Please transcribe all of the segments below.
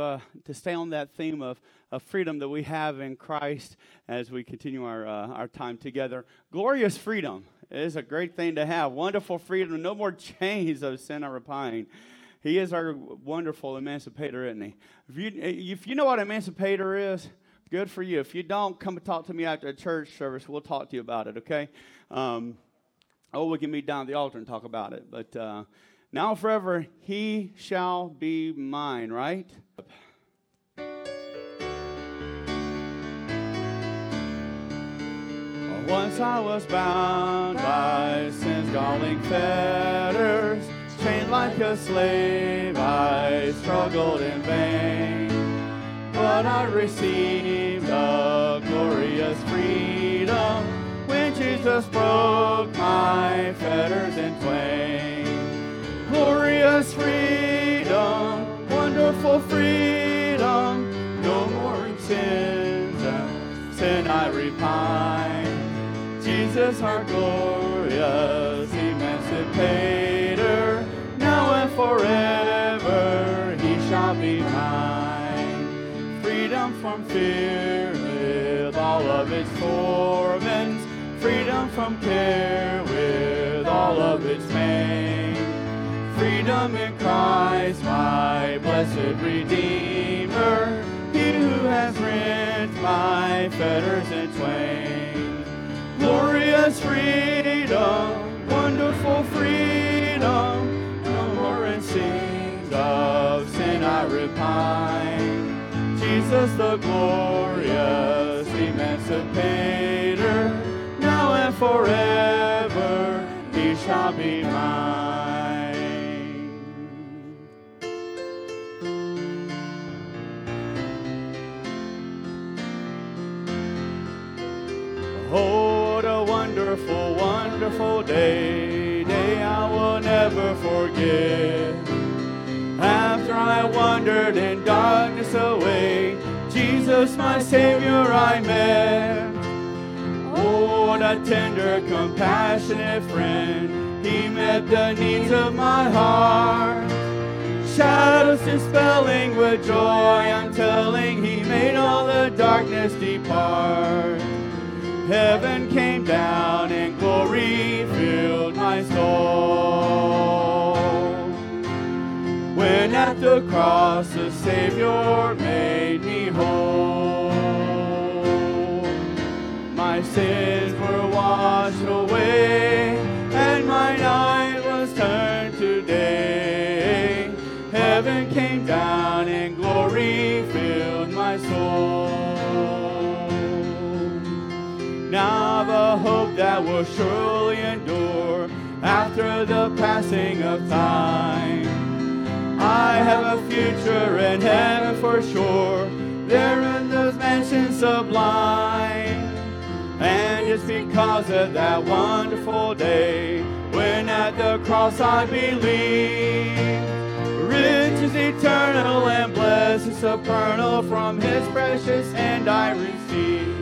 uh, to stay on that theme of, of freedom that we have in Christ as we continue our, uh, our time together. Glorious freedom is a great thing to have. Wonderful freedom. No more chains of sin or repine. He is our wonderful emancipator, isn't he? If you, if you know what emancipator is, good for you. If you don't, come and talk to me after the church service. We'll talk to you about it, okay? Um, oh, we can meet down at the altar and talk about it. But uh, now forever, he shall be mine, right? Once I was bound by sin's galling fetters, chained like a slave, I struggled in vain. But I received a glorious freedom when Jesus broke my fetters in twain. Repine. Jesus, our glorious emancipator, now and forever he shall be mine. Freedom from fear with all of its torments, freedom from care with all of its pain. Freedom in Christ, my blessed Redeemer, has rent my fetters in twain glorious freedom, wonderful freedom, no more in sins of sin I repine. Jesus the glorious emancipator, now and forever he shall be mine. Wonderful day, day I will never forget. After I wandered in darkness away, Jesus, my Savior, I met. Oh, what a tender, compassionate friend. He met the needs of my heart. Shadows dispelling with joy, I'm telling, He made all the darkness depart. Heaven came down and glory filled my soul. When at the cross the Savior will surely endure after the passing of time. I have a future in heaven for sure, there in those mansions sublime. And it's because of that wonderful day when at the cross I believe. Riches eternal and blessings supernal from his precious hand I receive.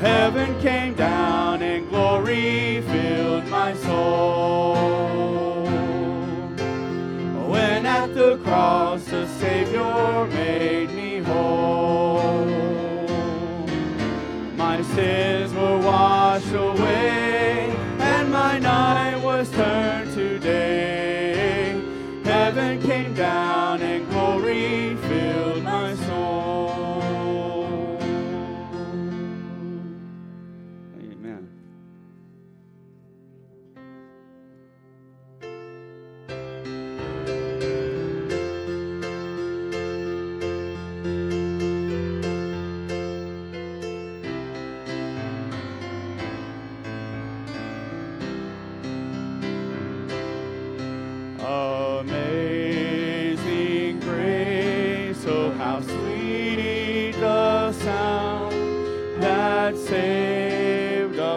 Heaven came down and glory filled my soul. When at the cross the Savior made me whole, my sins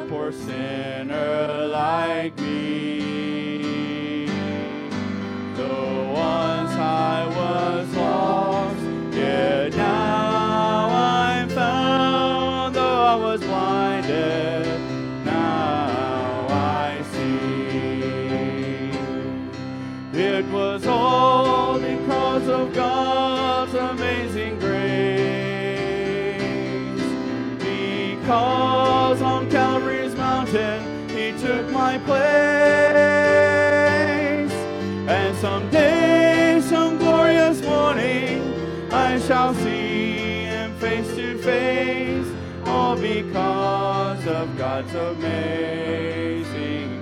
poor sinner like me. Though once I was lost, yet now I'm found. Though I was blinded, now I see. It was all because of God's amazing grace. Because on Calvary's mountain he took my place. And someday, some glorious morning, I shall see him face to face. All because of God's amazing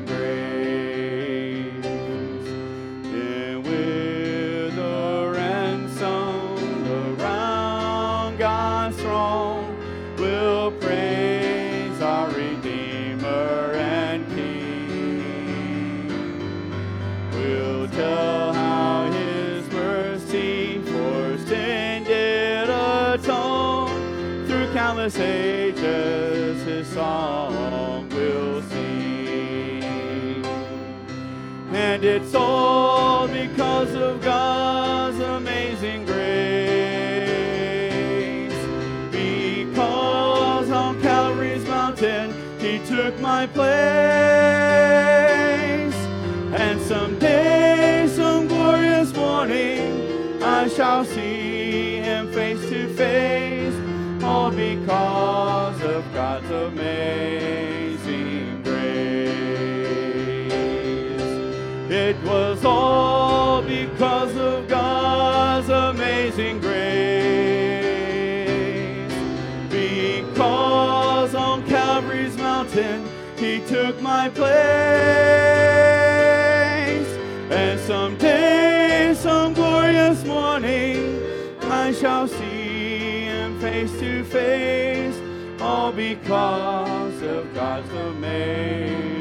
grace. And with a ransom around God's throne, we'll praise countless ages. His song we'll sing. And it's all because of God's amazing grace. Because on Calvary's mountain he took my place. And someday, some glorious morning, I shall see him face to face. Was all because of God's amazing grace. Because on Calvary's mountain he took my place. And someday, some glorious morning, I shall see him face to face. All because of God's amazing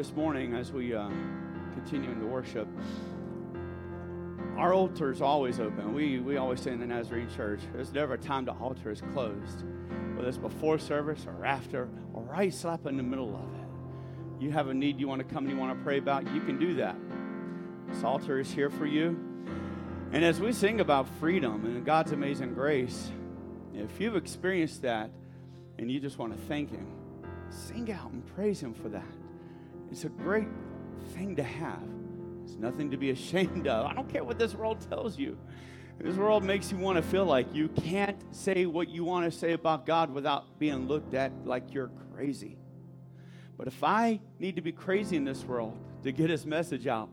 This morning, as we uh, continue in the worship, our altar is always open. We, we always say in the Nazarene Church, there's never a time the altar is closed, whether it's before service or after or right slap in the middle of it. You have a need you want to come and you want to pray about, you can do that. This altar is here for you. And as we sing about freedom and God's amazing grace, if you've experienced that and you just want to thank Him, sing out and praise Him for that. It's a great thing to have. It's nothing to be ashamed of. I don't care what this world tells you. This world makes you want to feel like you can't say what you want to say about God without being looked at like you're crazy. But if I need to be crazy in this world to get his message out,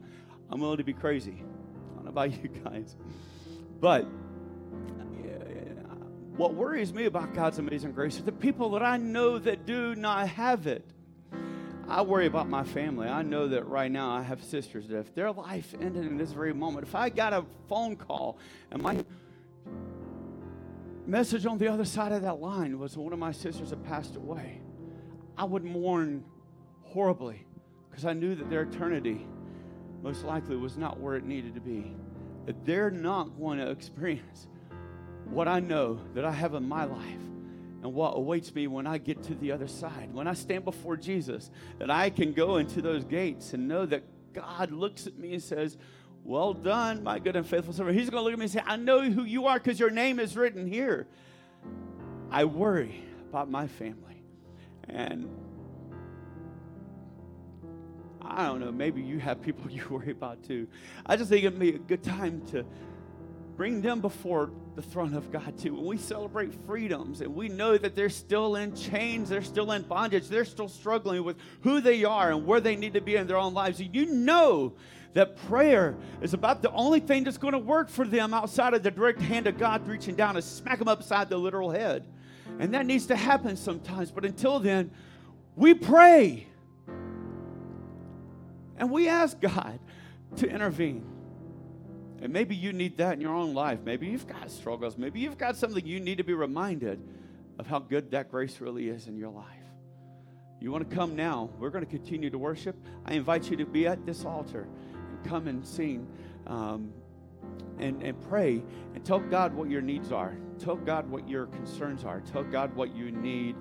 I'm willing to be crazy. I don't know about you guys. But what worries me about God's amazing grace are the people that I know that do not have it. I worry about my family. I know that right now I have sisters that if their life ended in this very moment, if I got a phone call and my message on the other side of that line was one of my sisters had passed away, I would mourn horribly because I knew that their eternity most likely was not where it needed to be. That they're not going to experience what I know that I have in my life and what awaits me when I get to the other side. When I stand before Jesus, that I can go into those gates and know that God looks at me and says, Well done, my good and faithful servant. He's going to look at me and say, I know who you are because your name is written here. I worry about my family. And I don't know, maybe you have people you worry about too. I just think it'd be a good time to bring them before the throne of God too. When we celebrate freedoms and we know that they're still in chains, they're still in bondage, they're still struggling with who they are and where they need to be in their own lives, you know that prayer is about the only thing that's going to work for them outside of the direct hand of God reaching down and smack them upside the literal head. And that needs to happen sometimes. But until then, we pray and we ask God to intervene. And maybe you need that in your own life. Maybe you've got struggles. Maybe you've got something you need to be reminded of how good that grace really is in your life. You want to come now? We're going to continue to worship. I invite you to be at this altar and come and sing um, and, and pray and tell God what your needs are. Tell God what your concerns are. Tell God what you need.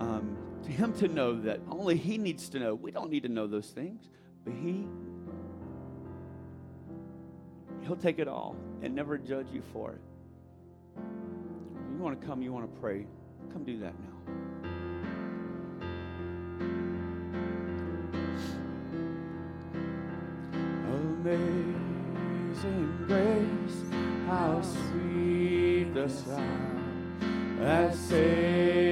Um, to Him to know that only He needs to know. We don't need to know those things, but He He'll take it all and never judge you for it. You want to come, you want to pray, come do that now. Amazing grace, how sweet the sound that saved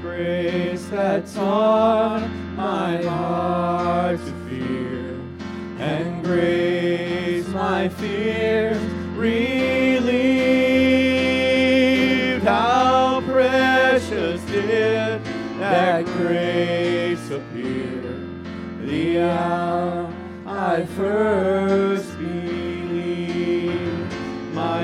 grace that taught my heart to fear and graze my fear really how precious did that grace appear the hour I first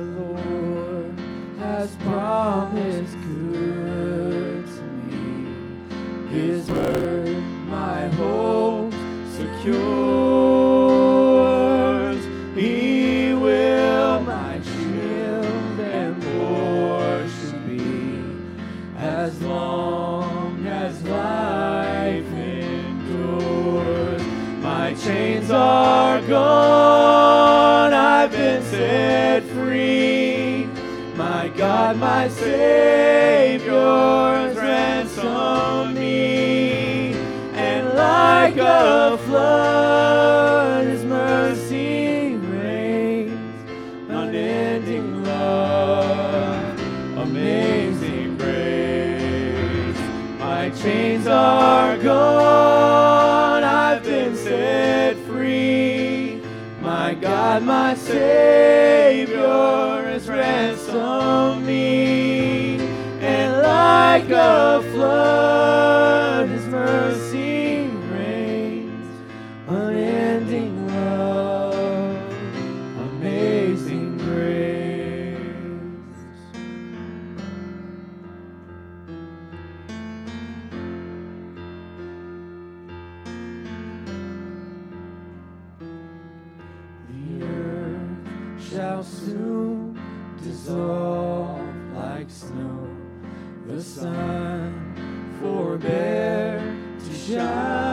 The Lord has promised good to me. His word, my hope secures. He will my shield and portion be as long as life endures. My chains are gone, God, my Savior ransomed me, and like a flood, His mercy rains, unending love, amazing grace. My chains are gone, I've been set free. My God, my Savior has ransomed me, and like a flood, His mercy rains, unending love, amazing grace. The earth shall soon dissolve like snow. The sun forbear to shine,